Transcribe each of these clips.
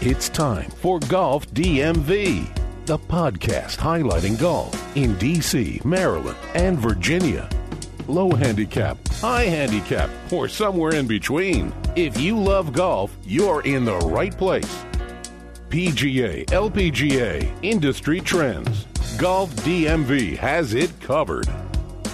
It's time for Golf DMV, the podcast highlighting golf in DC, Maryland, and Virginia. Low handicap, high handicap, or somewhere in between. If you love golf, you're in the right place. PGA, LPGA, industry trends. Golf DMV has it covered.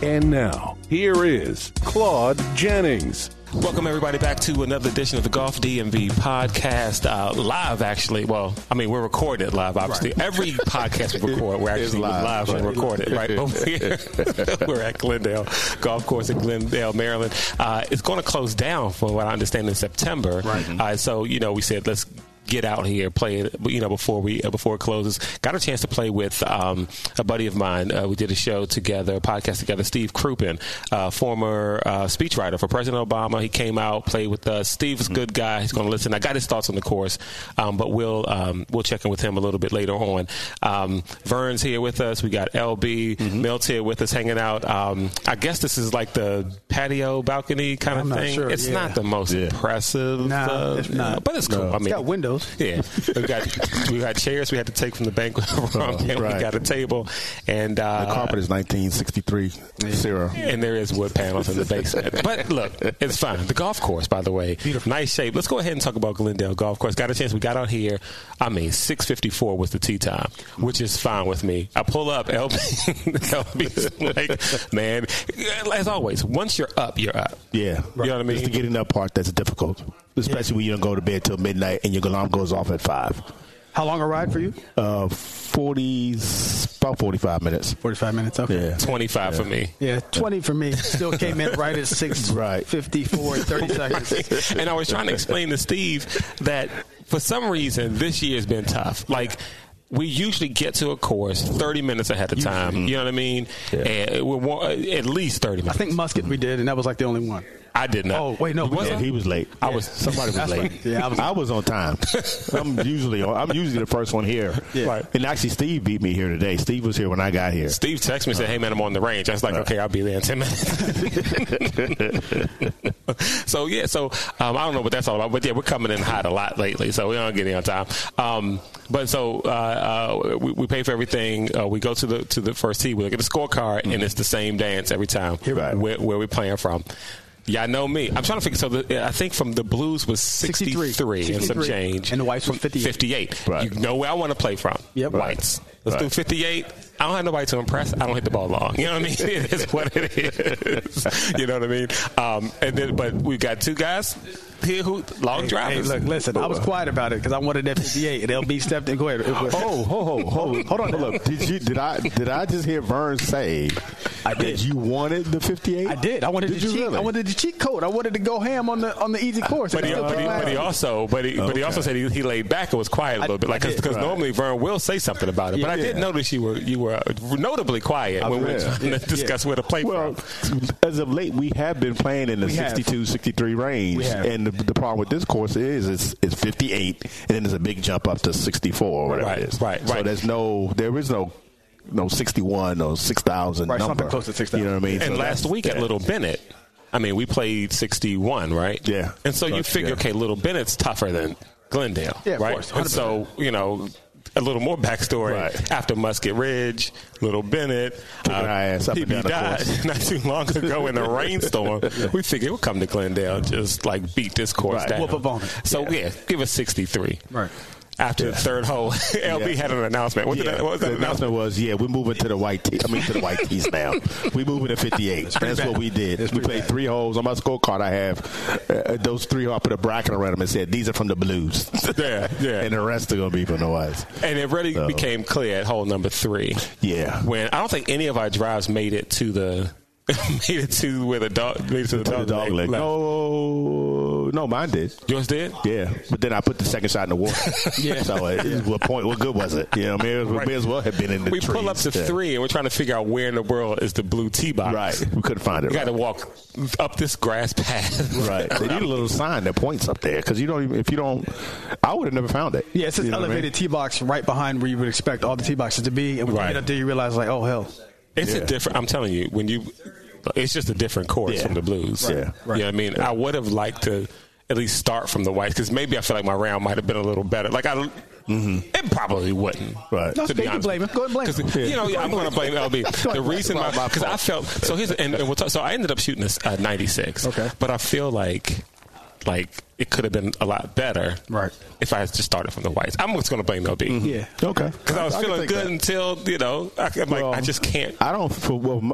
And now, here is Claude Jennings. Welcome everybody back to another edition of the Golf DMV podcast, uh, live. Actually, well, I mean we're recorded live. Obviously, right. every podcast we record, we're actually live, live and recorded right over here. we're at Glendale Golf Course in Glendale, Maryland. Uh, it's going to close down, from what I understand, in September. Right. Uh, so you know, we said let's get out here, play it, you know, before we uh, before it closes. Got a chance to play with um, a buddy of mine. Uh, we did a show together, a podcast together. Steve Krupin, uh, former uh, speechwriter for President Obama. He came out, played with us. Steve's a good guy. He's going to listen. I got his thoughts on the course, um, but we'll um, we'll check in with him a little bit later on. Um, Vern's here with us. We got LB mm-hmm. Milt here with us, hanging out. Um, I guess this is like the patio balcony kind of thing. Sure. It's yeah. not the most yeah. impressive, nah, uh, it's not. but it's cool. No. I mean, it's got windows. Yeah, we got we got chairs we had to take from the banquet room, oh, and right. we got a table, and uh, the carpet is 1963 zero, and there is wood panels in the basement. but look, it's fine. The golf course, by the way, Beautiful. nice shape. Let's go ahead and talk about Glendale Golf Course. Got a chance. We got out here. I mean, 6:54 was the tee time, which is fine with me. I pull up. LB, LB's like, man, as always, once you're up, you're up. Yeah, you know what I mean. It's the getting up part that's difficult especially yeah. when you don't go to bed till midnight and your alarm goes off at five. How long a ride for you? Uh, 40, about 45 minutes. 45 minutes, okay. Yeah. 25 yeah. for me. Yeah, 20 for me. Still came in right at 6, right. 54, 30 seconds. and I was trying to explain to Steve that for some reason this year has been tough. Like, we usually get to a course 30 minutes ahead of time. You know what I mean? Yeah. And we're at least 30 minutes. I think Musket we did, and that was like the only one. I did not. Oh wait, no, was yeah, he was late. I was somebody was late. Right. Yeah, I was, I was, on time. I'm usually I'm usually the first one here. Yeah. Right. And actually, Steve beat me here today. Steve was here when I got here. Steve texted me and said, "Hey man, I'm on the range." I was like, "Okay, I'll be there in ten minutes." so yeah, so um, I don't know what that's all about, but yeah, we're coming in hot a lot lately, so we don't get in on time. Um, but so uh, uh, we, we, pay for everything. Uh, we go to the to the first tee. We look at the scorecard, mm-hmm. and it's the same dance every time. Right. Where, where we're playing from. Yeah, I know me. I'm trying to figure. So the, I think from the Blues was 63, 63, and some change, and the Whites from 58. 58. Right. You know where I want to play from. Yep. Whites. Let's right. do 58. I don't have nobody to impress. I don't hit the ball long. You know what I mean? it is what it is. you know what I mean? Um, and then, but we've got two guys here who long hey, drivers. Hey, look, listen. I was oh, quiet about it because I wanted that 58, and LB stepped in. Go ahead. Oh, ho, ho, ho, hold on. Look, did you did I did I just hear Vern say? I did. you wanted the 58? I did. I wanted did the cheat. Really? I wanted the cheat code. I wanted to go ham on the on the easy course. But he, but he, but he, also but he, okay. but he also said he, he laid back and was quiet a little I, bit, like because right. normally Vern will say something about it. Yeah, but I yeah. did notice you were you were uh, notably quiet I when we yeah. discuss where to play well, from. as of late, we have been playing in the 62, 63 range, and the, the, problem with this course is it's, it's 58, and then there's a big jump up to 64 or whatever right, it is. Right, right. So there's no, there is no no 61 or 6,000 right, number. Something close to 6,000. You know what I mean? And so last week at Little Bennett, I mean, we played 61, right? Yeah. And so you figure, yeah. okay, Little Bennett's tougher than Glendale, yeah, right? Course, and so, you know, a little more backstory right. after Musket Ridge, Little Bennett, uh, PB died not too long ago in a rainstorm. We figured we'll come to Glendale, just like beat this course right. down. Whoop up on it. So yeah. yeah, give us 63. Right after the third hole, LB yeah. had an announcement. What, yeah. that, what was that the announcement? was, yeah, we're moving to the white tee. I mean, to the white tees now. we moving to 58. That's bad. what we did. we played bad. three holes. On my scorecard, I have uh, those three. I put a bracket around them and said, these are from the blues. yeah, yeah. and the rest are going to be from the whites. And it really so. became clear at hole number three. Yeah. When I don't think any of our drives made it to the made it to where the dog made it to the, dog, dog leg. leg. No, no, mine did. Yours did? Yeah, but then I put the second shot in the water. yeah. So uh, what point? What good was it? You know, I may, right. may as well have been in the. We trees. pull up to yeah. three, and we're trying to figure out where in the world is the blue tee box. Right, we couldn't find it. You right. got to walk up this grass path. right, they need a little sign that points up there because you don't. Even, if you don't, I would have never found it. Yeah, it's an elevated I mean? tee box right behind where you would expect all the tee boxes to be, and when right. you get up there, you realize like, oh hell. It's yeah. a different. I'm telling you, when you it's just a different course yeah. from the blues. Right. Yeah. Right. You know what I mean? I would have liked to at least start from the whites because maybe I feel like my round might have been a little better. Like I, mm-hmm. it probably wouldn't. Right. No, to be you can honest. blame him. Go ahead and blame 'Cause, him. You know, I'm going to blame LB. The reason why, because I felt so. Here's and, and we'll talk, so I ended up shooting this uh, 96. Okay. but I feel like like it could have been a lot better. Right. If I had just started from the whites, I'm just going to blame LB. Yeah. Okay. Because I was can feeling good that. until you know I, am like Well, I just can't. I don't. For, well, m-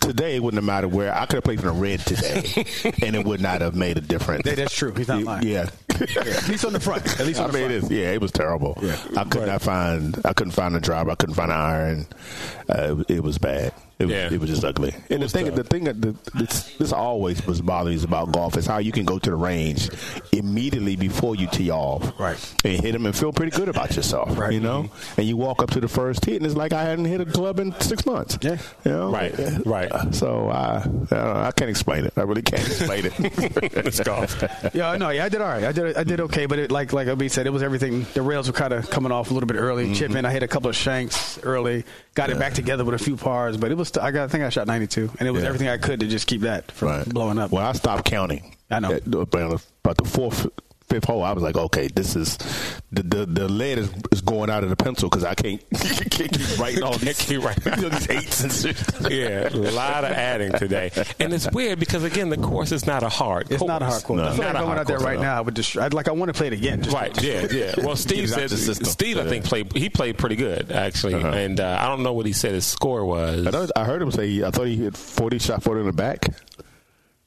today it wouldn't have mattered where I could have played from the red today, and it would not have made a difference. Yeah, that's true. He's not lying. Yeah. At least on the front. At least I on the mean, front. it is, yeah, it was terrible. Yeah. I could not find. I couldn't find a driver. I couldn't find an iron. Uh, it, it was bad. It was, Yeah. it was just ugly. And the thing, the thing that the, this, this always was bothering me about golf is how you can go to the range immediately before you tee off, Right. and hit them and feel pretty good about yourself, Right. You know, and you walk up to the first hit and it's like I hadn't hit a club in six months. Yeah. you know, Right, right. So I, I, don't know, I can't explain it. I really can't explain it. it's golf. Yeah, no, yeah, I did all right. I did, I did okay, but it, like like Obi said, it was everything. The rails were kind of coming off a little bit early. Mm-hmm. Chipping, I hit a couple of shanks early, got it back together with a few pars, but it was. I got, I think I shot 92, and it was Yeah. everything I could to just keep that from right. blowing up. Well, I stopped counting. I know. About about the fourth, fifth hole, I was like, okay, this is the the, the lead is, is going out of the pencil because I can't, can't keep writing all these, keep writing. you know, these eights and shit. yeah, a lot of adding today, and it's weird because again, the course is not a hard. It's course. not a hard course. No. I feel Not a I went hard out there right now. I would just, I'd like, I want to play it again. Just Right. Yeah. Yeah. Well, Steve Get said the system. Steve, I think played. He played pretty good actually, Uh-huh. and uh, I don't know what he said his score was. I, know, I heard him say, I thought he hit 40, shot 40 in the back.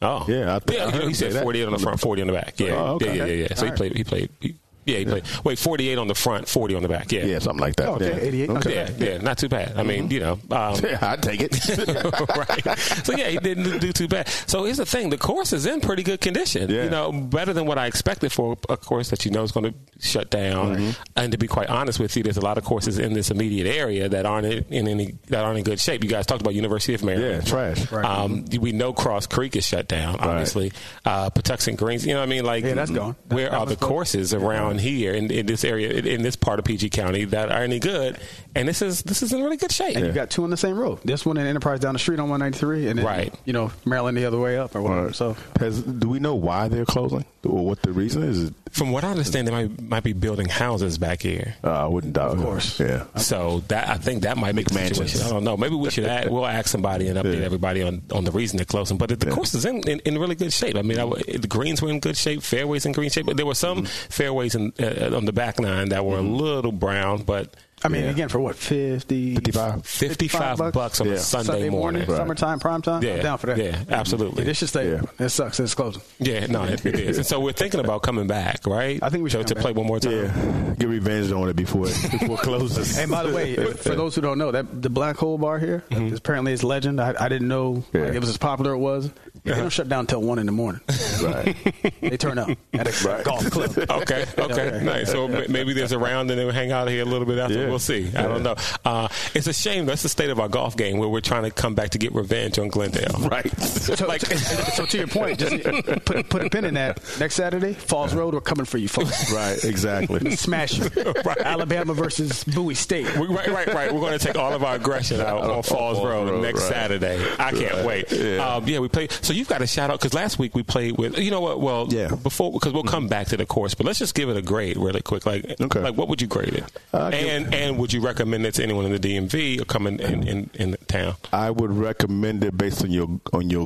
Oh, Yeah, I think- I yeah. heard he said say that. on the front, forty on the back. Yeah, Oh, okay. yeah, yeah, yeah. So he All right. played. He played. He, yeah, he played. Wait, forty-eight on the front, forty on the back. Yeah, Yeah, something like that. Oh, okay, yeah. 88. Okay. yeah, yeah. Not too bad. I mean, you know. Um, Yeah, I'd take it. right. So yeah, he didn't do too bad. So here's the thing: the course is in pretty good condition. Yeah. You know, better than what I expected for a course that you know is going to shut down. Mm-hmm. And to be quite honest with you, there's a lot of courses in this immediate area that aren't in, in any that aren't in good shape. You guys talked about University of Maryland. yeah, Maryland. trash. Right. Um, we know Cross Creek is shut down, obviously. Uh, Patuxent Greens, you know what I mean? Like, Yeah, that's gone. That- where that are the was gone. courses around here in, in this area, in, in this part of PG County that are any good? And this is this is in really good shape. And you got two on the same road. This one in Enterprise down the street on 193, and then, Right. you know, Maryland the other way up or whatever. Right. So Has, do we know why they're closing or what the reason is? From what I understand, they might might be building houses back here. Uh, I wouldn't doubt. It. Of course. Yeah. So that I think that might be the McMansions. I don't know. Maybe we should add, we'll ask somebody and update Yeah. everybody on, on the reason they're closing. But the Yeah. course is in, in, in really good shape. I mean, I, the greens were in good shape, fairways in green shape. But there were some Mm-hmm. fairways in, uh, on the back nine that were a little brown, but I mean, Yeah. again, for what 50, 55. 55 bucks on a Yeah. Sunday morning. Right. summertime, prime time. yeah, I'm down for that. Yeah, absolutely. Yeah, this should stay. Yeah. It sucks. It's closing. Yeah, no, it, it is. And so we're thinking about coming back, right? I think we should to, come to back. play one more time. Yeah. Get revenge on it before it, before it closes. And by the way, if- for those who don't know, that the Black Hole Bar here, Mm-hmm. apparently it's legend. I, I didn't know Yeah. like, it was as popular as it was. They don't shut down until one in the morning. right. They turn up at a Right. golf club. Okay, okay, Okay. nice. So maybe there's a round and then we'll hang out here a little bit after. Yeah. We'll see. I don't know. Uh, it's a shame. That's the state of our golf game where we're trying to come back to get revenge on Glendale. Right. So, Like- so to your point, just put, put a pin in that. Next Saturday, Falls Road, we're coming for you, folks. Right. Exactly. Smash you. Right. Alabama versus Bowie State. We- Right, right, right. We're going to take all of our aggression out on Falls Falls Road, Road, next right. Saturday. I can't Right. wait. Yeah. Um, yeah, we played. So you've got a shout out because last week we played with. You know what? Well, Yeah. Before because we'll come back to the course, but let's just give it a grade really quick. Like, Okay. like what would you grade it? Uh, give- and and would you recommend it to anyone in the DMV or coming in in, in town I would recommend it based on your on your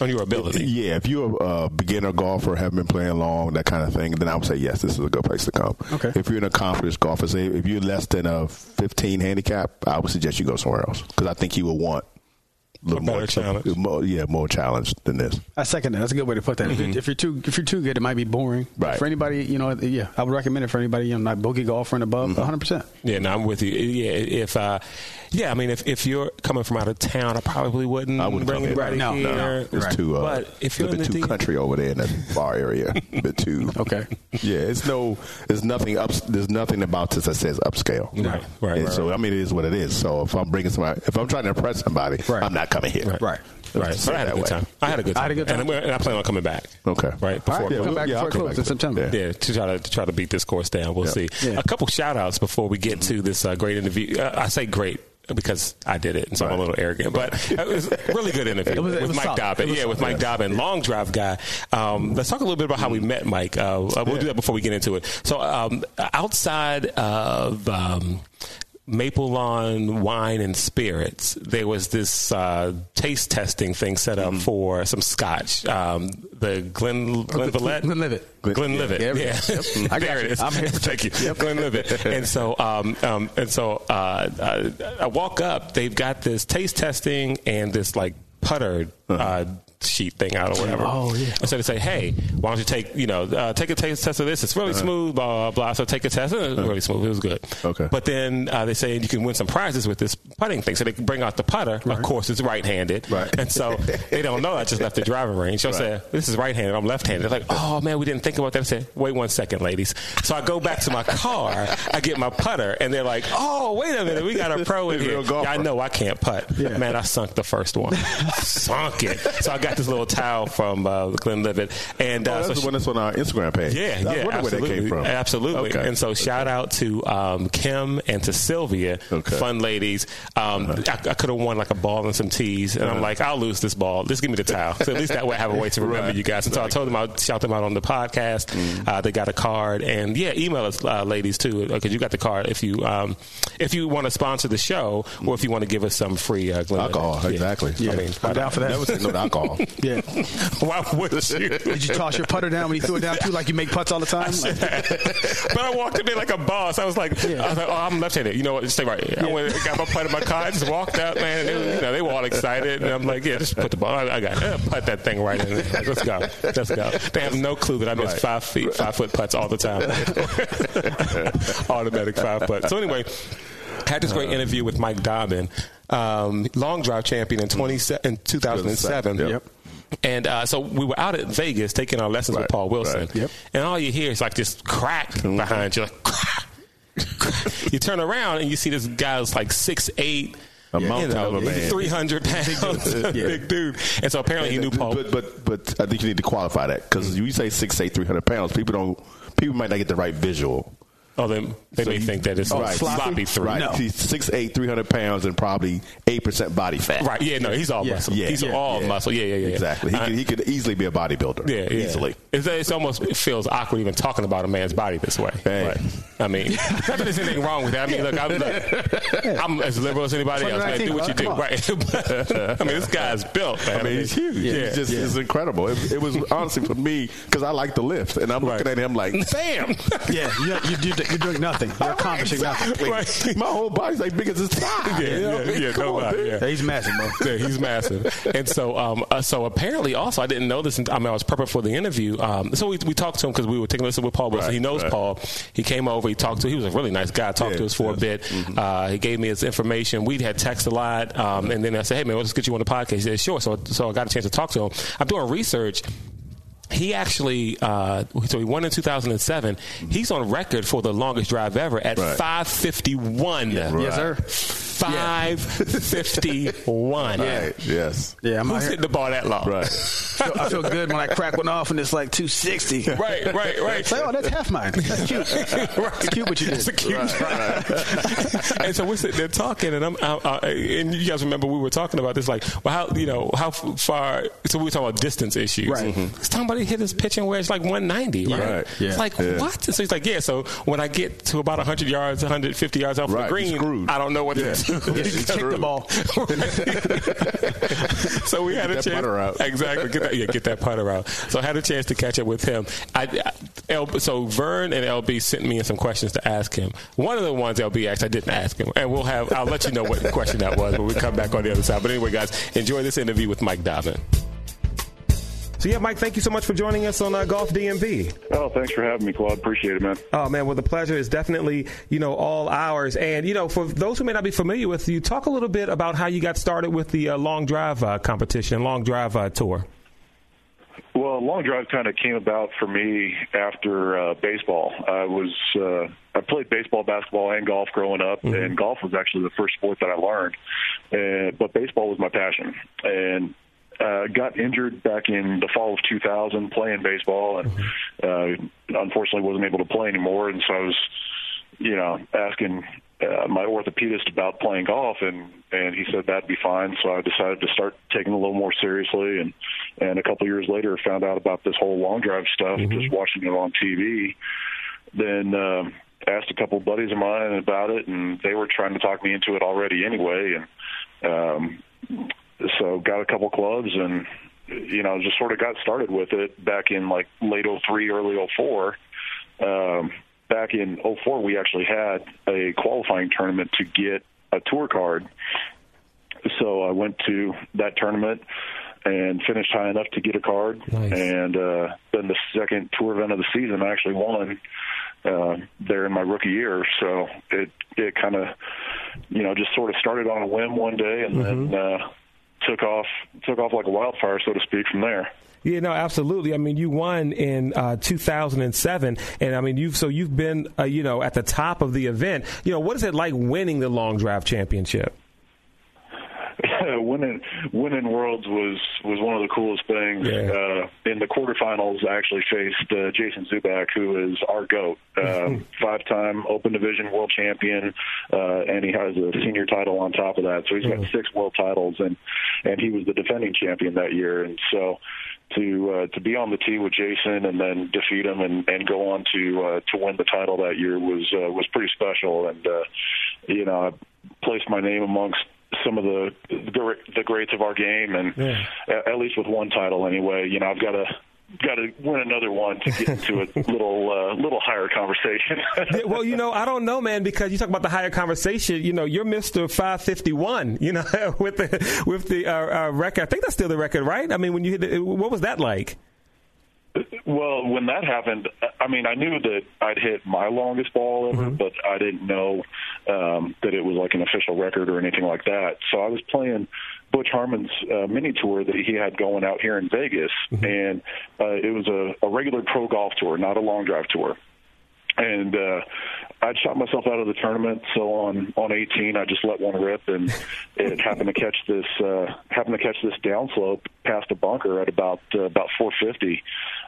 on your ability? Yeah, if you're a beginner golfer, haven't been playing long, that kind of thing, then I would say yes, this is a good place to come. Okay. If you're an accomplished golfer, say if you're less than a 15 handicap, I would suggest you go somewhere else because I think you will want a little A better more challenge. More, yeah, more challenge than this. I second that. That's a good way to put that. If, you- if you're too if you're too good, it might be boring. But Right. For anybody, you know, yeah, I would recommend it for anybody, you know, not bogey golfer and above, Mm-hmm. 100. percent Yeah, no, I'm with you. Yeah, if uh, yeah, I mean, if, if you're coming from out of town, I probably wouldn't, I wouldn't bring come here. anybody No, no, here. no. It's Right. too, uh, But if you're a in bit the too D- country over there in that bar area, a bit too. Okay. Yeah, it's no, there's nothing up, there's nothing about this that says upscale. Right, right, right, so I mean, it is what it is. So if I'm bringing somebody, if I'm trying to impress somebody, Right. I'm not coming here. Right. Right, Let's but I had a good way. time. I had a good time. I had a good time. and, I'm- and I plan on coming back. Okay. right All before. right, Yeah, come back yeah, I'll before come it back. in September. Yeah. Yeah, to try to, to try to beat this course down. We'll Yeah. see. A couple shout outs before we get to this uh, great interview. Uh, I say great. Because I did it, and so right. I'm a little arrogant. But it was a really good interview was, with Mike solid. Dobbyn. Yeah, with Mike Dobbyn, long drive guy. Um, let's talk a little bit about how we met Mike. Uh, we'll yeah. do that before we get into it. So um, outside of um, Maple Lawn Wine and Spirits, there was this uh, taste testing thing set up mm. for some scotch. Um, the Glen Glenlivet. Glenlivet. Glenlivet. Yeah. yeah. Yep. I there it is. I'm here. Thank you. Yep. Glenlivet. and so, um, um, and so, uh, uh, I walk up. They've got this taste testing and this like putter uh-huh. uh, sheet thing out or whatever. Oh yeah. And so they say, hey, why don't you take you know uh, take a taste test of this? It's really uh-huh. smooth, blah blah blah. So take a test. It was uh-huh. really smooth. It was good. Okay. But then uh, they say you can win some prizes with this putting thing. So they bring out the putter. Right. Of course, it's right-handed. Right. And so they don't know. I just left the driving range. So right. I say, this is right-handed. I'm left-handed. They're like, oh man, we didn't think about that. I said, wait one second, ladies. So I go back to my car. I get my putter, and they're like, oh wait a minute, we got a pro in here. Yeah, I know I can't putt. Yeah. Man, I sunk the first one. sunk it. So I got this little towel from uh, Glenlivet, and uh, oh, that's so the one that's on our Instagram page. Yeah, yeah, absolutely, absolutely. Okay. And so shout out to um, Kim and to Sylvia, okay. fun ladies. Um, uh-huh. I, I could have won like a ball and some teas, and uh-huh. I'm like, I'll lose this ball. Just give me the towel. So at least that way I have a way to remember right. you guys. And so I told them I'd shout them out on the podcast. Mm. Uh, they got a card, and yeah, email us, uh, ladies, too, because you got the card. If you um, if you want to sponsor the show, or if you want to give us some free uh, alcohol, yeah. exactly. Yeah. I mean, I'm down for that. Never no alcohol. yeah. Why would you? Did you toss your putter down when you threw it down too, like you make putts all the time? but I walked in there like a boss. I was like, yeah. I was like, oh, I'm left-handed. You know what? Just stay right. Yeah. I went, got my putt in my car. I just walked out, man. And they, you know, they were all excited, and I'm like, yeah, just put the ball. I, I got it. Put that thing right in there. Like, let's go. Let's go. They have no clue that I miss right. five feet, five foot putts all the time. Automatic five putt. So anyway. Had this great interview with Mike Dobbyn, um, long drive champion in 20, in 2007. Yep. And uh, so we were out at Vegas taking our lessons right, with Paul Wilson. Right. Yep. And all you hear is like this crack mm-hmm. behind you, like crack. you turn around and you see this guy's like six eight. A you know, man. 300 pounds, yeah. big dude. And so apparently he knew Paul. But, but, but I think you need to qualify that because mm-hmm. you say six eight, 300 pounds, people don't, people might not get the right visual. Oh, then they so may think that it's oh, right. sloppy through. Right. No. He's 6'8", 300 pounds and probably 8% body fat. Right. Yeah, no, he's all yeah. muscle. Yeah. He's yeah. all yeah. muscle. Yeah, yeah, yeah. Exactly. He, uh, could, he could easily be a bodybuilder. Yeah, yeah. Easily. It's, it's, almost, it feels awkward even talking about a man's body this way. Hey. Right. I mean, not that there's anything wrong with that. I mean, look, I'm, look, I'm as liberal as anybody else, man. Do what you do. Right. I mean, this guy's built, man. I mean, he's huge. Yeah. He's just it's incredible. It, it, was honestly for me, because I like the lift, and I'm looking right. at him like, bam! Yeah, you're, you're doing nothing. You're accomplishing nothing. Right. My whole body's like big as his thigh. Yeah, yeah, yeah, no on, yeah. He's massive, bro. Yeah, he's massive. And so, um, uh, so apparently, also, I didn't know this. I mean, I was prepping for the interview. Um, so we, we talked to him because we were taking a listen with Paul Wilson. Right, he knows right. Paul. He came over. He talked to. He was a really nice guy. Talked yeah, to us for a bit. Mm-hmm. Uh, he gave me his information. We had text a lot, um, and then I said, "Hey man, let's get you on the podcast." He said, "Sure." So, so I got a chance to talk to him. I'm doing research he actually uh, so he won in 2007 he's on record for the longest drive ever at right. 551 yeah, right. yes sir. 551 right yes. Yeah I'm who's hitting the ball that long? Right. I feel good when I crack one off and it's like 260 right right right. It's like oh that's half mine. That's cute. Right. that's cute what you did. That's cute right. and so we're sitting there talking and I'm I, I, and you guys remember we were talking about this like well how you know how far so we were talking about distance issues. Right. Mm-hmm. it's talking about hit his pitching where it's like 190, right? right. Yeah. It's like, yeah. what? So he's like, yeah, so when I get to about 100 yards, 150 yards off right. the green, I don't know what yeah. to do. Kick the ball. so we had get a chance. Exactly. Get that, yeah, get that putter out. So I had a chance to catch up with him. I, so Vern and LB sent me in some questions to ask him. One of the ones LB asked, I didn't ask him. And we'll have, I'll let you know what question that was when we come back on the other side. But anyway, guys, enjoy this interview with Mike Dobbyn. So yeah, Mike, thank you so much for joining us on uh, Golf DMV. Oh, thanks for having me, Claude. Appreciate it, man. Oh man, well the pleasure is definitely you know all ours. And you know, for those who may not be familiar with you, talk a little bit about how you got started with the uh, long drive uh, competition, long drive uh, tour. Well, long drive kind of came about for me after uh, baseball. I was uh, I played baseball, basketball, and golf growing up, mm-hmm. and golf was actually the first sport that I learned. And but baseball was my passion, and uh, got injured back in the fall of 2000 playing baseball, and uh, unfortunately wasn't able to play anymore. And so I was you know, asking uh, my orthopedist about playing golf, and and he said that'd be fine. So I decided to start taking it a little more seriously, and and a couple years later, found out about this whole long drive stuff, mm-hmm. just watching it on TV. Then uh, asked a couple buddies of mine about it, and they were trying to talk me into it already anyway, and um, so got a couple clubs and you know just sort of got started with it back in like late 03 early 04 um back in 04 we actually had a qualifying tournament to get a tour card so i went to that tournament and finished high enough to get a card nice. and uh then the second tour event of the season i actually won uh there in my rookie year so it it kind of you know just sort of started on a whim one day and mm-hmm. then uh took off took off like a wildfire, so to speak, from there. Yeah, no, absolutely. I mean, you won in uh, 2007, and I mean, you've so you've been, uh, you know, at the top of the event. You know, what is it like winning the long drive championship? winning winning worlds was was one of the coolest things. Yeah. Uh, in the quarterfinals, I actually faced uh, Jason Zuback, who is our goat, um, five time Open Division world champion, uh, and he has a senior title on top of that. So he's got mm. six world titles, and and he was the defending champion that year. And so to uh, to be on the tee with Jason and then defeat him and, and go on to uh, to win the title that year was uh, was pretty special. And uh, you know, I placed my name amongst some of the the greats of our game, and yeah. at least with one title anyway. You know, I've got to got to win another one to get into a little uh, little higher conversation. yeah, well, you know, I don't know, man, because you talk about the higher conversation. You know, you're Mister Five Fifty One. You know, with the with the uh, uh, record. I think that's still the record, right? I mean, when you hit, it, what was that like? Well, when that happened, I mean, I knew that I'd hit my longest ball ever, mm-hmm. but I didn't know um, that it was like an official record or anything like that. So I was playing Butch Harmon's uh, mini tour that he had going out here in Vegas, mm-hmm. and uh, it was a, a regular pro golf tour, not a long drive tour and uh I'd shot myself out of the tournament. So on on 18, I just let one rip, and it happened to catch this uh, happened to catch this downslope past a bunker at about uh, about 450,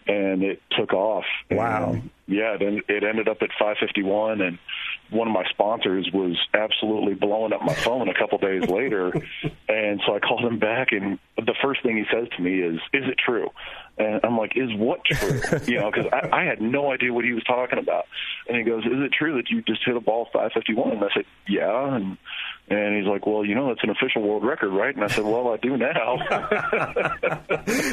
and it took off. Wow. And, yeah, then it ended up at 551, and one of my sponsors was absolutely blowing up my phone a couple days later, and so I called him back, and the first thing he says to me is, "Is it true?" And I'm like, "Is what true?" you know, because I, I had no idea what he was talking about. And he goes, "Is it true that you just hit a ball 551?" And I said, "Yeah." And and he's like, "Well, you know, that's an official world record, right?" And I said, "Well, I do now."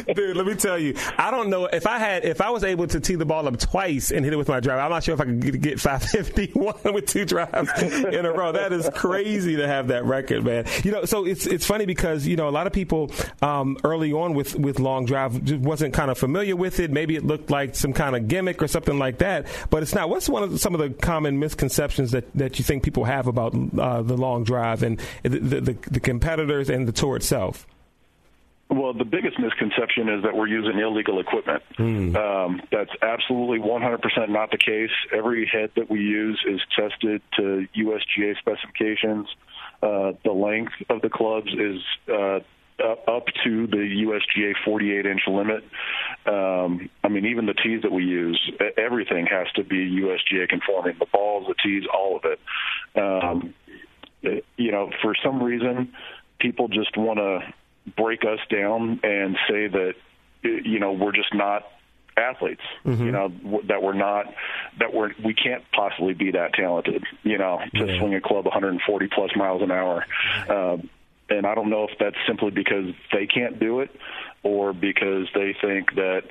Dude, let me tell you, I don't know if I had if I was able to tee the ball up twice and hit it with my drive. I'm not sure if I could get 551 with two drives in a row. That is crazy to have that record, man. You know, so it's it's funny because you know a lot of people um, early on with with long drive just wasn't kind of familiar with it. Maybe it looked like some kind of gimmick or something like that, but it's not. What's one of the, some of the common misconceptions that that you think people have about uh, the long drive? drive and the, the, the competitors and the tour itself? Well, the biggest misconception is that we're using illegal equipment. Mm. Um, that's absolutely 100% not the case. Every head that we use is tested to USGA specifications. Uh, the length of the clubs is uh, up to the USGA 48 inch limit. Um, I mean, even the tees that we use, everything has to be USGA conforming. The balls, the tees, all of it. Um, you know, for some reason, people just want to break us down and say that, you know, we're just not athletes mm-hmm. you know that we're not that we're we can't possibly be that talented you know to yeah. swing a club 140 plus miles an hour um, and I don't know if that's simply because they can't do it or because they think that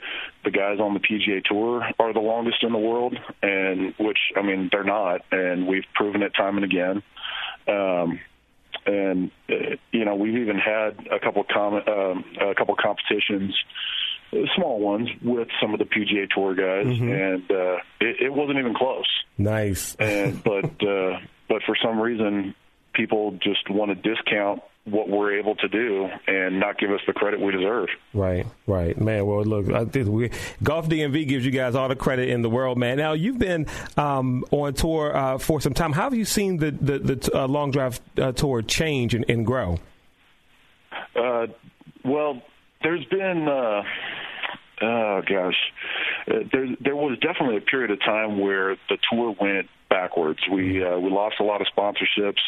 the guys on the PGA Tour are the longest in the world, and which I mean they're not, and we've proven it time and again. Um, and uh, you know we've even had a couple com- um, a couple competitions, small ones with some of the PGA Tour guys, mm-hmm. and uh, it, it wasn't even close. Nice. and but uh, but for some reason, people just want to discount what we're able to do and not give us the credit we deserve. Right, right, man. Well, look, I think we, Golf DMV gives you guys all the credit in the world, man. Now you've been um, on tour uh, for some time. How have you seen the the, the uh, long drive uh, tour change and, and grow? Uh, well, there's been. Uh, oh gosh, uh, there there was definitely a period of time where the tour went backwards. We uh, we lost a lot of sponsorships,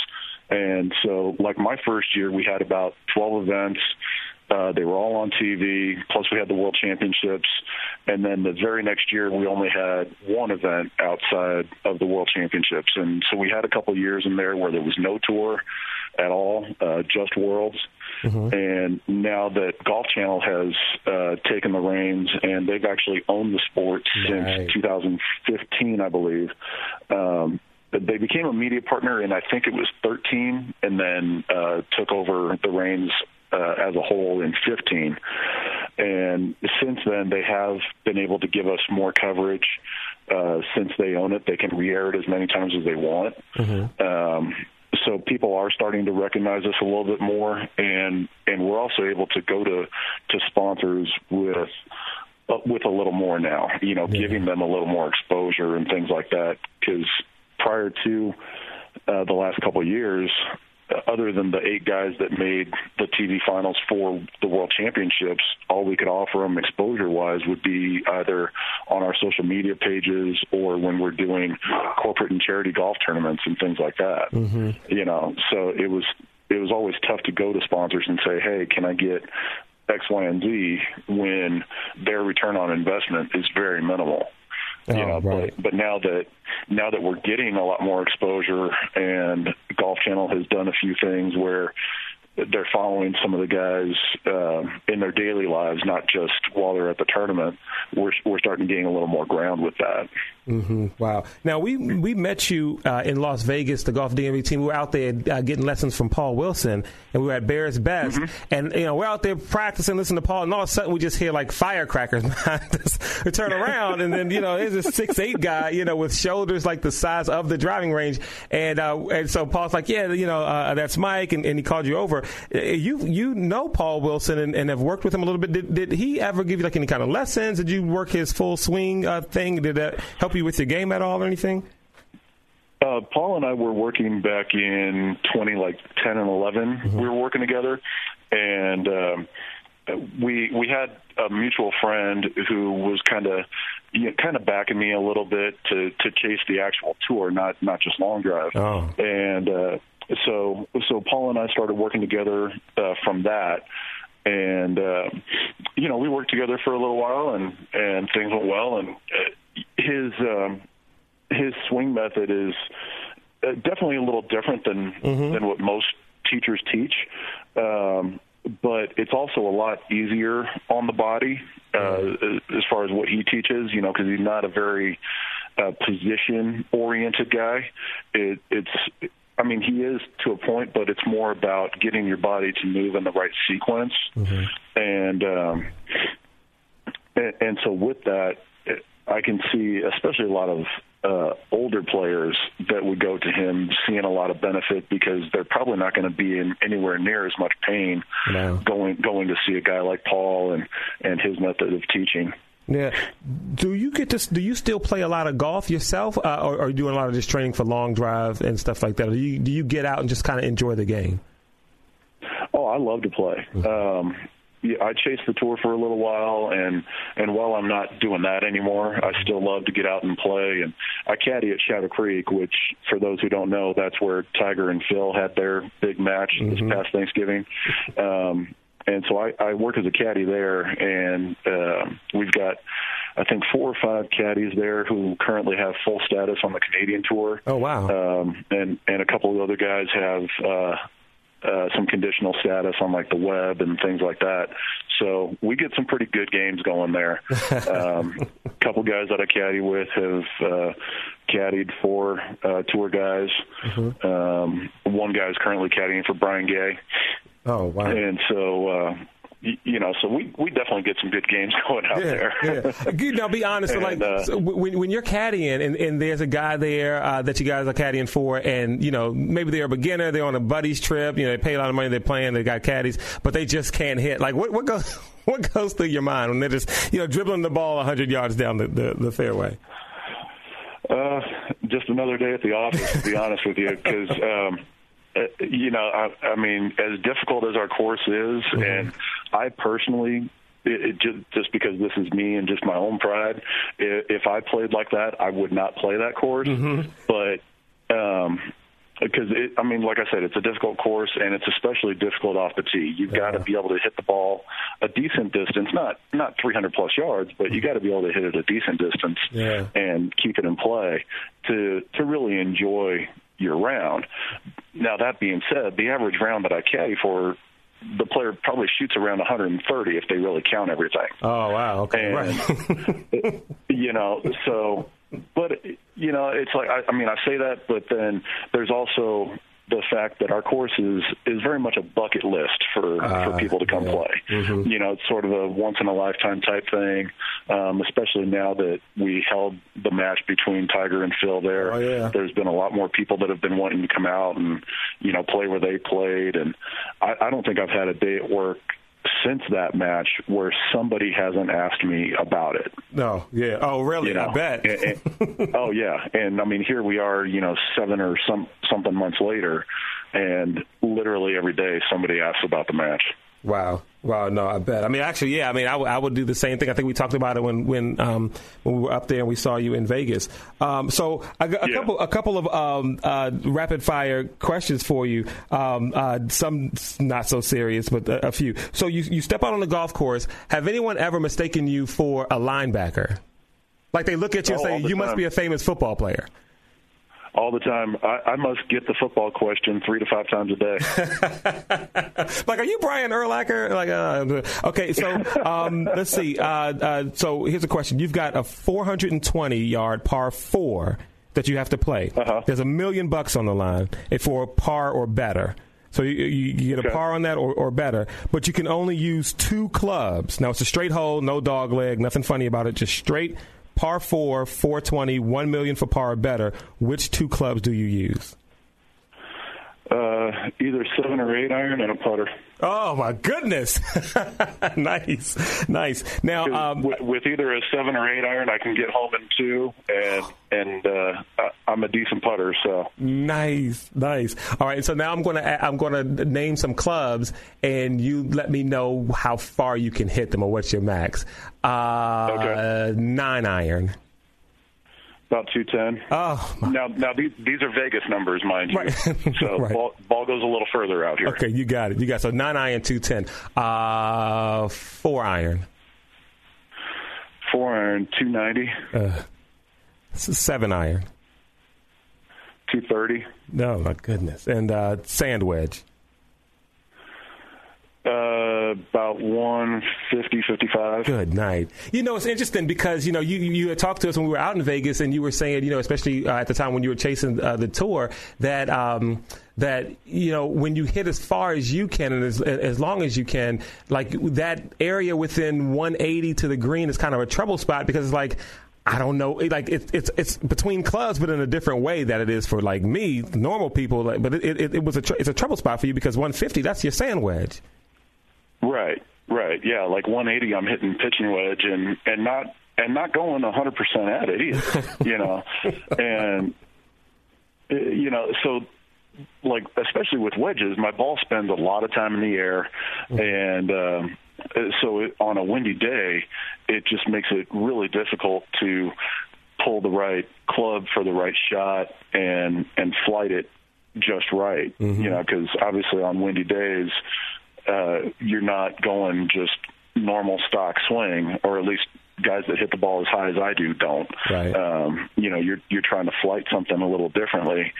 and so like my first year, we had about 12 events. Uh, they were all on TV. Plus, we had the World Championships, and then the very next year, we only had one event outside of the World Championships. And so we had a couple years in there where there was no tour at all, uh, just Worlds. Mm-hmm. And now that Golf Channel has uh, taken the reins and they've actually owned the sport nice. since 2015, I believe. Um, they became a media partner in I think it was 13, and then uh, took over the reins uh, as a whole in 15. And since then, they have been able to give us more coverage. Uh, since they own it, they can re-air it as many times as they want. Mm-hmm. Um, so people are starting to recognize us a little bit more, and and we're also able to go to to sponsors with uh, with a little more now. You know, yeah. giving them a little more exposure and things like that. Because prior to uh, the last couple of years, other than the eight guys that made the TV finals for the World Championships, all we could offer them exposure wise would be either on our social media pages or when we're doing corporate and charity golf tournaments and things like that. Mm-hmm. You know, so it was it was always tough to go to sponsors and say, "Hey, can I get X, Y, and Z?" when their return on investment is very minimal. Oh, you know, right. but but now that now that we're getting a lot more exposure and Golf Channel has done a few things where they're following some of the guys uh, in their daily lives, not just while they're at the tournament. We're we're starting to gain a little more ground with that. Mm-hmm. Wow. Now we we met you uh, in Las Vegas, the golf DMV team. We were out there uh, getting lessons from Paul Wilson, and we were at Bears Best, mm-hmm. and you know we're out there practicing, listening to Paul, and all of a sudden we just hear like firecrackers behind us. We turn around, and then you know there's a six eight guy, you know, with shoulders like the size of the driving range, and uh, and so Paul's like, yeah, you know, uh, that's Mike, and, and, he called you over. Uh, you you know Paul Wilson and, and, have worked with him a little bit. Did, did he ever give you like any kind of lessons? Did you work his full swing uh, thing? Did that help you with your game at all or anything? Uh, Paul and I were working back in 20, like 10 and 11. Mm-hmm. We were working together, and um, we we had a mutual friend who was kind of you know, kind of backing me a little bit to to chase the actual tour, not not just long drive. Oh. And uh, so so Paul and I started working together uh, from that and uh, you know we worked together for a little while and and things went well and uh, his um, his swing method is uh, definitely a little different than mm-hmm. than what most teachers teach. Um, but it's also a lot easier on the body uh, as far as what he teaches, you know, because he's not a very uh, position oriented guy. It, it's, I mean, he is to a point, but it's more about getting your body to move in the right sequence. Mm-hmm. And, um, and, and so with that, I can see, especially a lot of uh, older players that would go to him seeing a lot of benefit because they're probably not going to be in anywhere near as much pain no. going going to see a guy like Paul and and his method of teaching. Yeah. Do you get to? Do you still play a lot of golf yourself, uh, or, or are you doing a lot of just training for long drive and stuff like that? Or do you do you get out and just kind of enjoy the game? Oh, I love to play. Mm-hmm. Um, I chased the tour for a little while, and and while I'm not doing that anymore, I still love to get out and play. And I caddy at Shadow Creek, which, for those who don't know, that's where Tiger and Phil had their big match mm-hmm. this past Thanksgiving. Um, and so I, I work as a caddy there, and uh, we've got. I think four or five caddies there who currently have full status on the Canadian tour. Oh wow! Um, and and a couple of other guys have uh, uh, some conditional status on like the web and things like that. So we get some pretty good games going there. um, a couple guys that I caddy with have uh, caddied for uh, tour guys. Mm-hmm. Um, one guy is currently caddying for Brian Gay. Oh wow! And so uh, you know, so we we definitely get some good games going out yeah, there. yeah. Now, be honest. and, like, uh, so when when you're caddying and, and there's a guy there uh, that you guys are caddying for, and you know maybe they're a beginner, they're on a buddies trip, you know, they pay a lot of money, they're playing, they got caddies, but they just can't hit. Like, what what goes what goes through your mind when they're just you know dribbling the ball hundred yards down the, the, the fairway? Uh, just another day at the office, to be honest with you, because. Um, uh, you know, I, I mean, as difficult as our course is, mm-hmm. and I personally it, just, just because this is me and just my own pride. If I played like that, I would not play that course. Mm-hmm. But um, because it, I mean, like I said, it's a difficult course, and it's especially difficult off the tee. You've yeah. got to be able to hit the ball a decent distance, not not 300 plus yards, but you got to be able to hit it a decent distance yeah. and keep it in play to to really enjoy your round. Now that being said, the average round that I caddy for the player probably shoots around 130 if they really count everything. Oh wow! Okay, and, right. you know, so but you know, it's like I, I mean, I say that, but then there's also the fact that our course is is very much a bucket list for uh, for people to come yeah. play. Mm-hmm. You know, it's sort of a once in a lifetime type thing. Um, especially now that we held the match between Tiger and Phil there. Oh, yeah. There's been a lot more people that have been wanting to come out and you know play where they played, and I, I don't think I've had a day at work since that match where somebody hasn't asked me about it. No, yeah. Oh, really? You know? I bet. and, and, oh, yeah. And I mean, here we are, you know, seven or some something months later, and literally every day somebody asks about the match. Wow. Wow, no, I bet. I mean, actually, yeah. I mean, I, w- I would do the same thing. I think we talked about it when when um, when we were up there and we saw you in Vegas. Um, so, a, a Yeah. couple a couple of um, uh, rapid fire questions for you. Um, uh, some not so serious, but a, a few. So, you you step out on the golf course. Have anyone ever mistaken you for a linebacker? Like they look at you and Oh, say, all the "You must be a famous football player." All the time, I, I must get the football question three to five times a day. like, are you Brian Urlacher? Like, uh, okay, so um, let's see. Uh, uh, so here's a question: You've got a 420 yard par four that you have to play. Uh-huh. There's a million bucks on the line if for a par or better. So you, you, you get a Okay. par on that or, or better, but you can only use two clubs. Now it's a straight hole, no dog leg, nothing funny about it, just straight par four, 420, one million for par or better. Which two clubs do you use? Uh, either seven or eight iron and a putter. Oh my goodness! nice, nice. Now, um, with, with either a seven or eight iron, I can get home in two, and and uh, I'm a decent putter. So nice, nice. All right, so now I'm going to I'm to name some clubs, and you let me know how far you can hit them or what's your max. Uh, Okay. Nine iron. About two ten. Oh, my. Now, now these these are Vegas numbers, mind you. Right. So Right. ball, ball goes a little further out here. okay, you got it. You got so nine iron, two ten. Uh, four iron. Four iron, two ninety, S- Seven iron. two thirty. No, my goodness. And uh, sand wedge. Uh, about 150, 55. Good night. You know, it's interesting because you know you you had talked to us when we were out in Vegas, and you were saying, you know, especially uh, at the time when you were chasing uh, the tour, that um, that you know when you hit as far as you can and as as long as you can, like that area within 180 to the green is kind of a trouble spot because it's like. I don't know, like it's it's it's between clubs, but in a different way that it is for like me, normal people. Like, but it, it, it was a tr- it's a trouble spot for you because 150, that's your sand wedge. Right, right. Yeah, like 180, I'm hitting pitching wedge and and not and not going 100 percent at it either. you know, and uh, you know, so like especially with wedges, my ball spends a lot of time in the air, and um, uh, so it, on a windy day, it just makes it really difficult to pull the right club for the right shot and and flight it just right. You know, because obviously on windy days, uh, you're not going just normal stock swing, or at least guys that hit the ball as high as I do don't. Right. Um, you know, you're you're trying to flight something a little differently,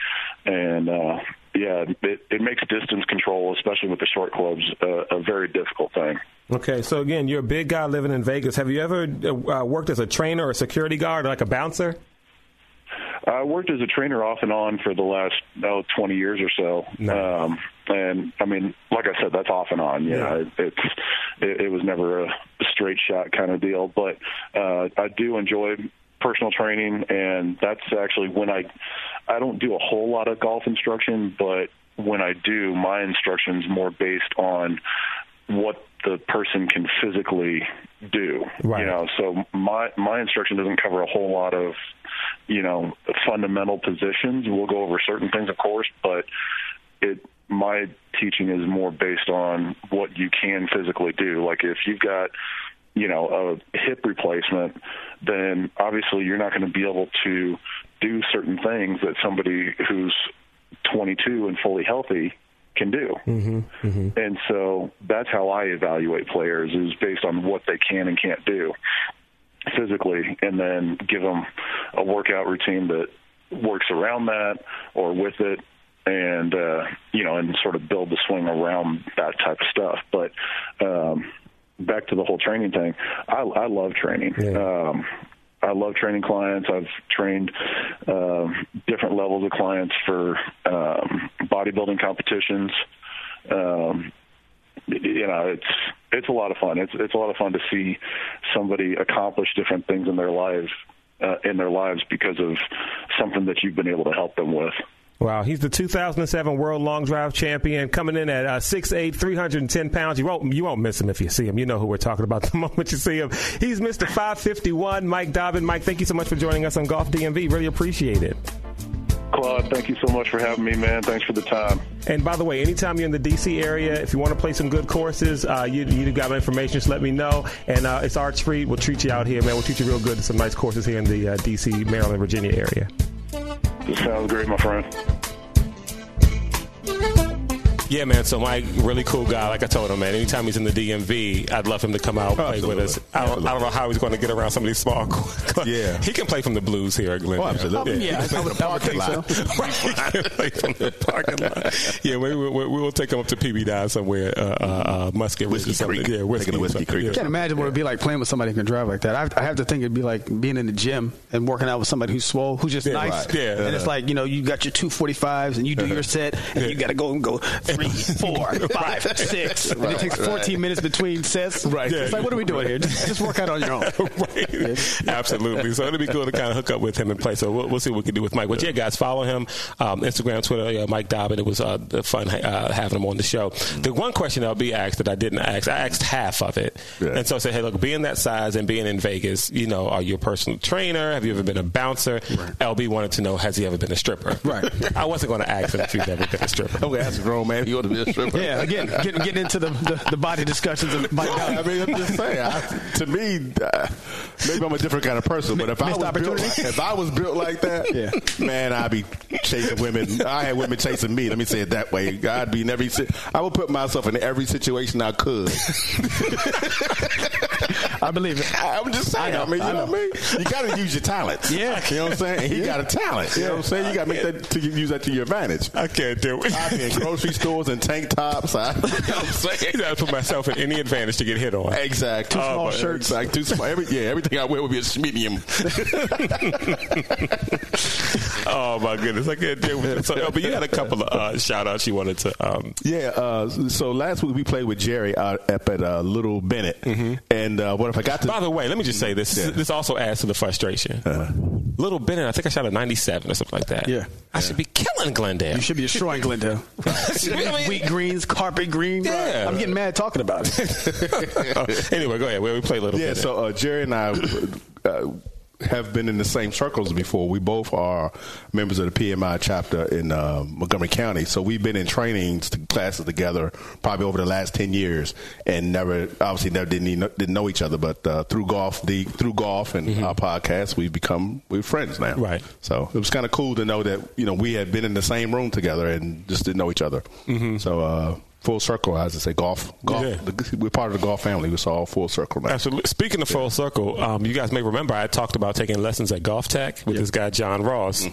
and uh, yeah, it, it makes distance control, especially with the short clubs, uh, a very difficult thing. Okay, so again, you're a big guy living in Vegas. Have you ever uh, worked as a trainer or a security guard, or like a bouncer? I worked as a trainer off and on for the last oh, 20 years or so. Nice. Um, and I mean, like I said, that's off and on. You Yeah. know, it, it's it, it was never a straight shot kind of deal. But uh, I do enjoy personal training, and that's actually when I I don't do a whole lot of golf instruction, but when I do, my instruction's more based on what the person can physically do. Right. You know, so my my instruction doesn't cover a whole lot of you know fundamental positions. We'll go over certain things, of course, but it my teaching is more based on what you can physically do. Like if you've got you know, a hip replacement, then obviously you're not going to be able to do certain things that somebody who's 22 and fully healthy can do. Mm-hmm, mm-hmm. And so that's how I evaluate players is based on what they can and can't do physically and then give them a workout routine that works around that or with it and uh you know and sort of build the swing around that type of stuff but um back to the whole training thing i i love training Yeah. um I love training clients. I've trained uh, different levels of clients for um, bodybuilding competitions. Um, you know, it's it's a lot of fun. It's it's a lot of fun to see somebody accomplish different things in their lives uh, in their lives because of something that you've been able to help them with. Wow, he's the 2007 World Long Drive Champion, coming in at uh, 6'8", 310 pounds. You won't you won't miss him if you see him. You know who we're talking about the moment you see him. He's Mr. 551, Mike Dobbyn. Mike, thank you so much for joining us on Golf DMV. Really appreciate it. Claude, thank you so much for having me, man. Thanks for the time. And by the way, anytime you're in the D.C. area, if you want to play some good courses, uh, you you got my information. Just let me know. And uh, it's Arch Street. We'll treat you out here, man. We'll treat you real good. Some nice courses here in the uh, D.C., Maryland, Virginia area. Sounds great, my friend. Yeah, man. So Mike, really cool guy. Like I told him, man. Anytime he's in the DMV, I'd love him to come out and play with us. I don't, I don't know how he's going to get around some of these small. Yeah. he can play from the blues here at Glen. Oh, absolutely. Yeah, I would, I would think so. Right, he can play from the parking lot. Yeah, we, we, we will take him up to PB Down somewhere, uh, uh, uh, Musket Whiskey or. Creek. Yeah, whiskey, Taking Whiskey. Creek Yeah. I can't imagine what it'd be like playing with somebody who can drive like that. I, I have to think it'd be like being in the gym and working out with somebody who's swole, who's just Yeah, nice. right. Yeah. And it's like, you know, you got your 245s and you do your set and you got to go and go three, four, five, six. And it takes 14 minutes between sets. Right. It's like, what are we doing here? Just, just work out on your own. right. Absolutely. So it'll be cool to kind of hook up with him and play. So we'll, we'll see what we can do with Mike. But yeah, guys, follow him um, Instagram, Twitter. Yeah, Mike Dobbyn. It was uh, fun uh, having him on the show. The one question that'll be asked that I didn't ask, I asked half of it, Yeah. and so I said, hey, look, being that size and being in Vegas, you know, are you a personal trainer? Have you ever been a bouncer? LB wanted to know, has he ever been a stripper? Right. I wasn't going to ask him if he's ever been a stripper. I'm gonna a grown man. You want to be a stripper? Yeah, again, getting, getting into the, the, the body discussions and body I mean, I'm just saying. I, to me, uh, maybe I'm a different kind of person, but if I was built, opportunity? if I was built like that, Yeah. man, I'd be chasing women. I had women chasing me. Let me say it that way. I'd be in every. I would put myself in every situation I could. I believe it. I, am just saying. I, I mean, you I know, know. what I mean? You got to use your talents. Yeah. you know what I'm saying. And he got a talent. You know what I'm saying. You got to make that to use that to your advantage. I can't do it. I've been in grocery stores and tank tops. I, you know what I'm saying. I gotta put myself at any advantage to get hit on. Exactly. Two small but- shirts. Like too small. Every, yeah, everything I wear would be a medium. Oh my goodness, I can't deal with it. So, but you had a couple of uh, shout outs you wanted to. Um, Yeah. Uh, so last week we played with Jerry out up at uh, Little Bennett, and uh, what if I got to? by the way, let me just say this. Yeah. This also adds to the frustration. Little Bennett, I think I shot a 97 or something like that. Yeah. I should be killing Glendale. You should be destroying Glendale. I mean- Wheat greens, carpet green. Yeah. I'm getting mad talking about it. anyway, go ahead. Where we play a Little yeah. Bennett. So uh, Jerry and I. Uh, have been in the same circles before. We both are members of the PMI chapter in uh, Montgomery County, so we've been in trainings to classes together probably over the last ten years, and never obviously never didn't even- didn't know each other. But uh, through golf, the through golf and our podcast, we've become we're friends now. Right. So it was kind of cool to know that you know we had been in the same room together and just didn't know each other. So. Uh, Full circle, as I say, golf. Golf. Yeah. The, we're part of the golf family. We're all full circle now. Absolutely. Speaking of full circle, um, you guys may remember I talked about taking lessons at Golf Tech with this guy John Ross.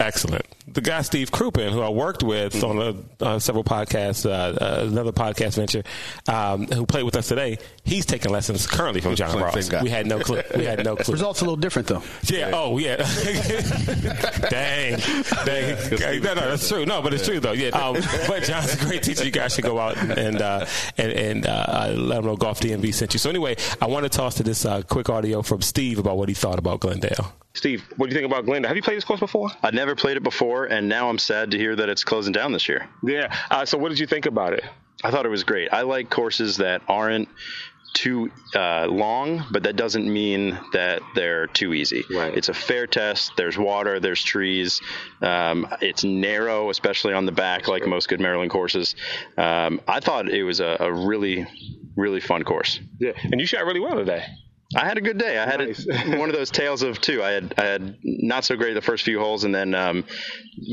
Excellent. The guy Steve Krupin, who I worked with on a, uh, several podcasts, uh, uh, another podcast venture, um, who played with us today, he's taking lessons currently from John Same Ross. We had no clue. We had no clue. Results a little different though. Yeah. Oh, yeah. dang. Dang. No, no, that's true. No, but it's true though. Yeah. Um, but John's a great teacher. You guys should go out and and uh, and, and uh, let him know Golf DMV sent you. So anyway, I want to toss to this uh, quick audio from Steve about what he thought about Glendale. Steve, what do you think about Glendale? Have you played this course before? I'd never played it before, and now I'm sad to hear that it's closing down this year. Yeah. Uh, so what did you think about it? I thought it was great. I like courses that aren't too uh, long, but that doesn't mean that they're too easy. Right. It's a fair test. There's water, there's trees. Um, it's narrow, especially on the back, like most good Maryland courses. Um, I thought it was a, a really really fun course. Yeah, and you shot really well today. I had a good day. I had Nice. a, one of those tales of two. I had I had not so great the first few holes, and then um,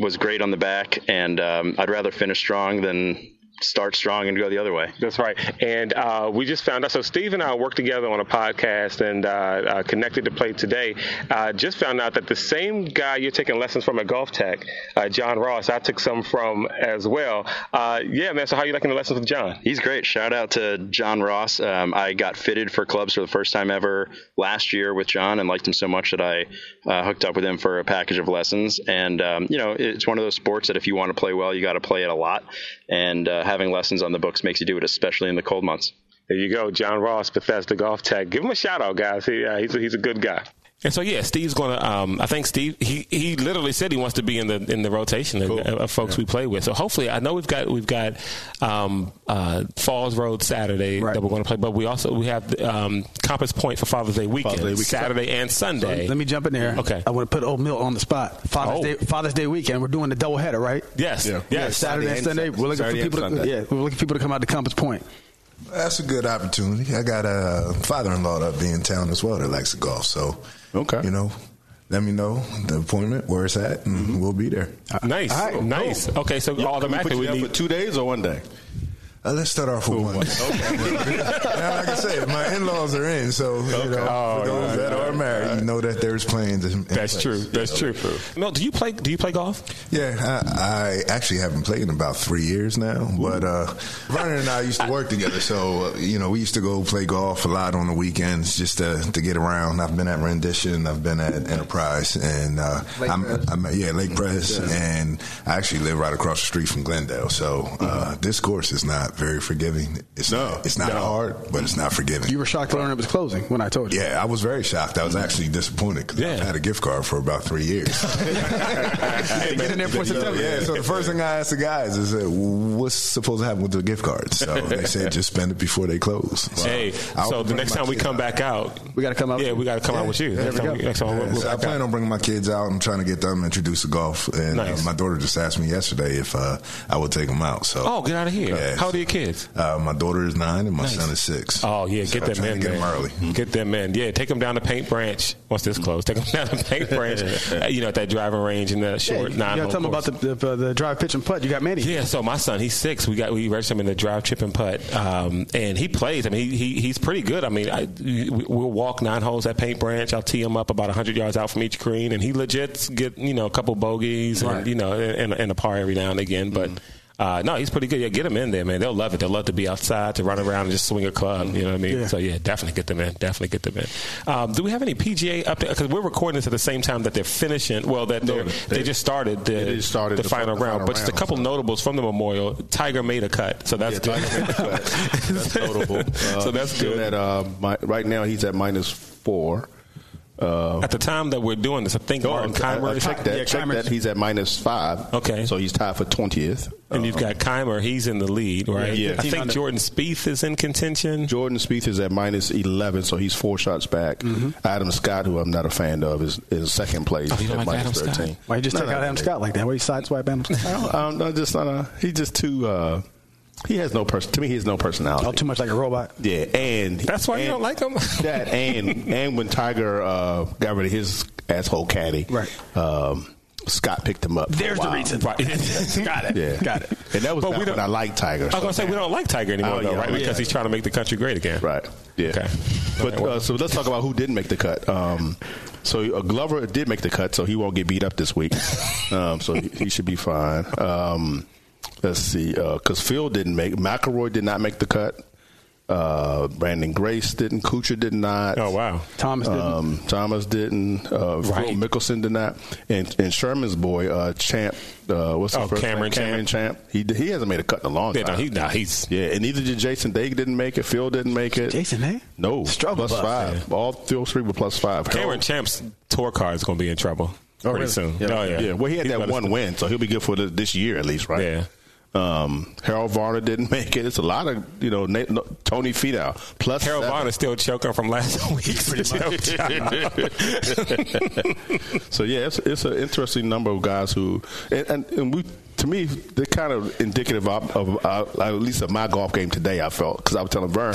was great on the back. And um, I'd rather finish strong than start strong and go the other way. That's right. And uh, we just found out. So Steve and I worked together on a podcast and uh, uh, connected to play today. Uh, just found out that the same guy you're taking lessons from at Golf Tech, uh, John Ross, I took some from as well. Uh, yeah, man. So how are you liking the lessons with John? He's great. Shout out to John Ross. Um, I got fitted for clubs for the first time ever last year with John and liked him so much that I uh, hooked up with him for a package of lessons. And, um, you know, it's one of those sports that if you want to play well, you got to play it a lot. And uh, having lessons on the books makes you do it, especially in the cold months. There you go, John Ross, Bethesda Golf Tech. Give him a shout out, guys. He, uh, he's a, he's a good guy. And so yeah, Steve's going to. Um, I think Steve he, he literally said he wants to be in the in the rotation of, of folks we play with. So hopefully, I know we've got we've got um, uh, Falls Road Saturday Right. that we're going to play, but we also we have um, Compass Point for Father's Day weekend, Father's Day weekend. Saturday and Sunday. Let me jump in there. Okay. I want to put Old Mill on the spot. Father's Oh. Day, Father's Day weekend. We're doing the double header, right? yes, Yeah. yes. Saturday and Sunday. We're looking Saturday for people. To, yeah, we're looking for people to come out to Compass Point. That's a good opportunity. I got a father-in-law that'll be in town as well that likes to golf. So, Okay. you know, let me know the appointment where it's at, and mm-hmm. we'll be there. Nice, All right. nice. Okay, so Can we put automatically you we down need. for two days or one day? Uh, let's start off with one. Okay. now, like I said, my in-laws are in, so you know, Oh, for those right, that are married, you know that there's plans. In, in That's place. true. That's true. Mel, do you play? Do you play golf? Yeah, I, I actually haven't played in about three years now. But uh, Vernon and I used to work together, so uh, you know we used to go play golf a lot on the weekends just to, to get around. I've been at Rendition, I've been at Enterprise, and uh, I'm, I'm at- yeah Lake Press, and I actually live right across the street from Glendale. So uh, this course is not very forgiving. It's No, not, it's not hard, but it's not forgiving. You were shocked to learn it was closing when I told you. yeah, I was very shocked. I was actually disappointed because Yeah. I've had a gift card for about three years. Hey, get in there for September. Yeah, so the first thing I asked the guys is, uh, "What's supposed to happen with the gift cards?" So they said, "Just spend it before they close." So Hey, I'll so the next time we come out. back out, We got to come out. yeah, we got to come out with you. There Next we time, go. next time Yeah, we'll so I back out. plan on bringing my kids out. I'm trying to get them introduced to golf, and Nice. uh, my daughter just asked me yesterday if uh, I would take them out. So Oh, get out of here! Yeah. How old are your kids? Uh, my daughter is nine, and my Nice. son is six. Oh yeah, So get I'm them trying in, to get man. them early. Get them in. Yeah, take them down to Paint Branch once this closed. Take them down to Paint Branch. uh, you know, at that driving range in the Yeah, short you nine. got to tell them about the, the, the drive, pitch, and putt. You got Manny. Yeah, so my son, he's six. We got we registered him in the drive, chip, and putt, um, and he plays. I mean, he, he he's pretty good. I mean, I, we- we'll walk nine holes at Paint Branch. I'll tee him up about hundred yards out from each green, and he legit get you know a couple bogeys and you know and, and a par every now and again. But uh, no, he's pretty good. Yeah, get him in there, man. They'll love it. They'll love to be outside to run around and just swing a club. You know what I mean? Yeah. So yeah, definitely get them in. Definitely get them in. Um, do we have any PGA update? Because we're recording this at the same time that they're finishing. Well, that they're, they, they- just started the, just started the, the final round. final But just a couple notables from the Memorial. Tiger made a cut, so that's Yeah, good. Tiger made the cut. That's notable. Uh, So that's good. At, uh, mi- right now, he's at minus four. Uh, At the time that we're doing this, I think no, Martin I, I Kaymer. checked that. Yeah, check Kaymer's- that. He's at minus five. Okay. So he's tied for twentieth. and you've got Kaymer. He's in the lead, right? Yeah. I think Jordan Spieth is in contention. Jordan Spieth is at minus eleven, so he's four shots back. Mm-hmm. Adam Scott, who I'm not a fan of, is is second place Oh, you don't at like minus Adam Scott? thirteen. Why you just No, take no, out Adam no. Scott like that? Why you sideswipe Adam Scott? Um, no, just not a. He's just too. Uh, he has no person. To me, he has no personality. Oh, too much like a robot. Yeah, and That's why you don't like him? that and and when Tiger uh, got rid of his asshole caddy, Right. Um, Scott picked him up. There's the while. reason. Right. got it. Yeah, Got it. And that was But we when don't- I liked Tiger. I was gonna say we don't like Tiger anymore, Oh, though, yeah, right? yeah. Because he's trying to make the country great again. Right. Yeah. Okay. But Okay, well- uh, so let's talk about who didn't make the cut. Um, so uh, Glover did make the cut, so he won't get beat up this week. um, so he, he should be fine. Um, let's see, because Phil didn't make. McIlroy did not make the cut. Uh, Branden Grace didn't. Kuchar did not. Oh wow. Thomas didn't. Um, Thomas didn't. Uh, Right. Phil Mickelson did not. And, and Sherman's boy, uh, Champ. Uh, what's Oh, his first Cameron name? Cameron Champ. He he hasn't made a cut in a long Yeah, time. no, he, no, he's Yeah, and neither did Jason Day didn't make it. Phil didn't make it. Jason, eh? No, Struggle plus bus. five. All those three were plus five. Cameron Harold- Champ's tour card is going to be in trouble pretty really? soon. Yeah. Oh yeah. yeah, well, he had He's that one win, so he'll be good for the, this year at least, right? Yeah. Um, Harold Varner didn't make it. It's a lot of you know Nate, no, Tony Finau plus Harold seven. Varner's still choking from last week. so yeah, it's, it's an interesting number of guys who, and, and, and we to me, they're kind of indicative of, of uh, at least of my golf game today. I felt because I was telling Vern,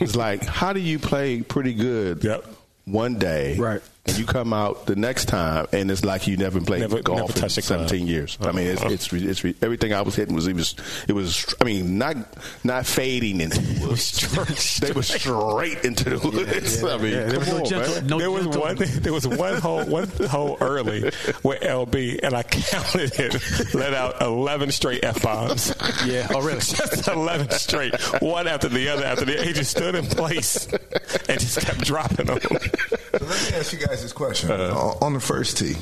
it's like, how do you play pretty good Yep. one day, Right. And you come out the next time, and it's like you never played Never- golf never in touched a club. 17 years. I mean, it's, Uh-huh. it's, it's, it's everything I was hitting was it was it was. I mean, not not fading into the woods. they were straight into the woods. I mean, Yeah, there was come no on, gentle- man. no there was one. There was one hole. One hole early with LB, and I counted it. Let out eleven straight f bombs. Yeah. Oh, really? Just eleven straight, one after the other. After the he just stood in place and just kept dropping them. So let me ask you guys this question. Uh-huh. On- On the first tee,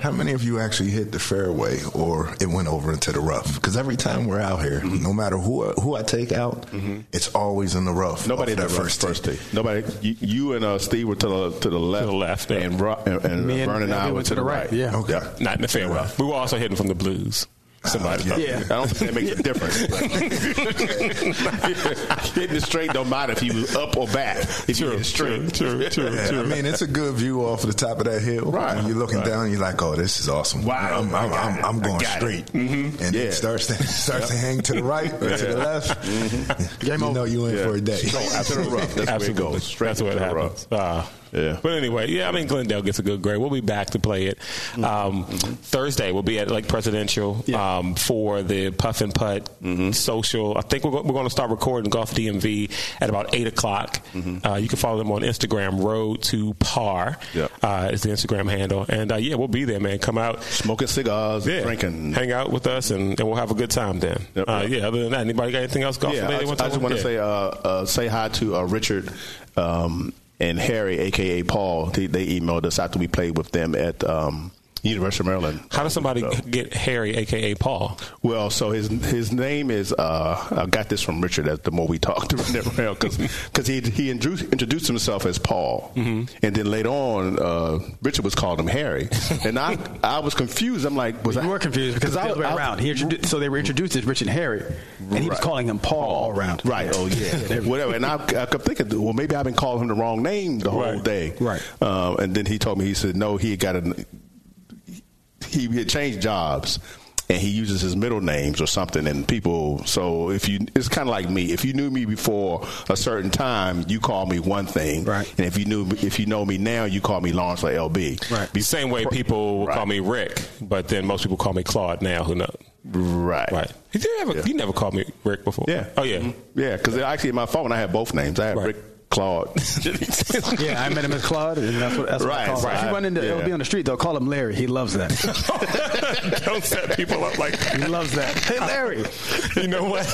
how many of you actually hit the fairway or it went over into the rough? Because every time we're out here, Mm-hmm. no matter who who I take out, it's always in the rough. Nobody off that that first first first tee. tee. Nobody. You, you and uh, Steve were to the to the left, To the left, yeah. and Ro- and, and Me and Vern and I were went to the right. Yeah. Okay. Not in the fairway. We were also hitting from the blues. Somebody. Yeah. Yeah. I don't think that makes a difference. Hitting it straight don't matter if you up or back. If you hit straight, True, true, Yeah, true. I mean, it's a good view off of the top of that hill. Right. When you're looking Right. down, you're like, "Oh, this is awesome! Wow, I'm, I I'm, I'm. I'm going got it. Mm-hmm. straight." And Yeah. it starts to starts to hang to the right or to the left. Game you over. know you in Yeah. for a day. Straight after the rough. That's Absolutely. where it goes. Straight That's what to the happens. rough. Uh, Yeah. But anyway, yeah, I mean, Glendale gets a good grade. We'll be back to play it. Um, Thursday, we'll be at Lake Presidential Yeah. um, for the Puff and Putt social. I think we're, go- we're going to start recording Golf DMV at about 8 o'clock. Uh, you can follow them on Instagram, Road to Par Yep. uh, is the Instagram handle. And uh, yeah, we'll be there, man. Come out. Smoking cigars, Yeah, drinking. hang out with us, and, and we'll have a good time then. Yep, uh, yep. Yeah, other than that, anybody got anything else golf Yeah, I, I just want to say uh, uh, say hi to uh, Richard um, and Harry, aka Paul. They, they emailed us after we played with them at um, University of Maryland. How does somebody So- get Harry, aka Paul? Well, so his his name is uh, I got this from Richard. As the more we talked around, because he he introduced, introduced himself as Paul, Mm-hmm. and then later on, uh, Richard was called him Harry, and I I was confused. I'm like, was You I were confused because it's the I- other way I- around. He introduced, so they were introduced as Rich and Harry, and he was calling him Paul all around. Right. Oh yeah. Whatever. And I, I kept thinking, well, maybe I've been calling him the wrong name the whole Right. day. Right. Um, and then he told me he said no, he had got a he had changed jobs. And he uses his middle names or something, and people. So if you, it's kind of like me. If you knew me before a certain time, you call me one thing, Right. And if you knew, if you know me now, you call me Lawrence or LB, Right. The same way people will Right. call me Rick, but then most people call me Claude now. Who knows? Right. Right. You never, Yeah. you never called me Rick before. Yeah. Oh yeah. Mhm. Yeah. Because actually, in my phone, I have both names. I have Right. Rick Claude. Yeah, I met him as Claude, and that's what, that's what I Right, him. If you run into Yeah. LB on the street, they'll call him Larry. He loves that. Don't set people up like he loves that. Hey, Larry. You know what?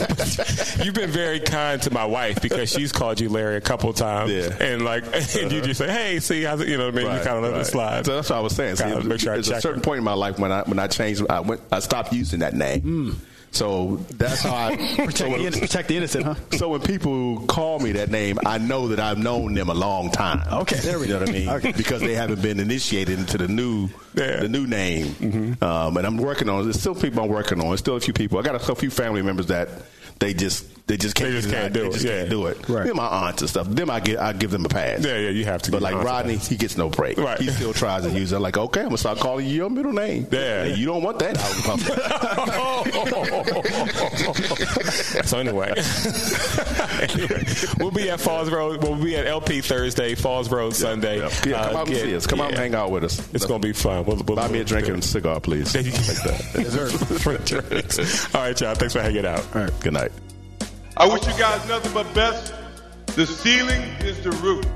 You've been very kind to my wife because she's called you Larry a couple times, Yeah. and like, and you just say, "Hey, see, how's it?" You know what I mean? you kind of let right. it slide. So that's what I was saying. See, Kinda make sure I there's a certain her. point in my life when I when I changed, I went, I stopped using that name. Hmm. So that's how I Protect, so, the, when, inno- protect the innocent, huh? so when people call me that name, I know that I've known them a long time. Okay, there we you know go. what I mean? Okay. Because they haven't been initiated into the new Yeah. the new name. Mm-hmm. Um, and I'm working on. There's still people I'm working on. There's still a few people. I got a, a few family members that they just they just can't, They just can't do they it, just yeah. can't do it. Right. They're my aunts and stuff. Them I get I give them a pass. Yeah, yeah, you have to But like Rodney, he gets no break. Right. He still tries to use it. Like, okay, I'm gonna start calling you your middle name. Yeah. And you don't want that out in public. so anyway, anyway, we'll be at Falls Road. We'll be at LP Thursday, Falls Road Sunday. Yeah, yeah, come Uh, out and get- see us. Come out and hang out with us. It's gonna be fun. We'll, we'll, Buy me a drink and a cigar, please. There you. Like that. All right, y'all. Thanks for hanging out. All right. Good night. I wish you guys nothing but best. The ceiling is the roof.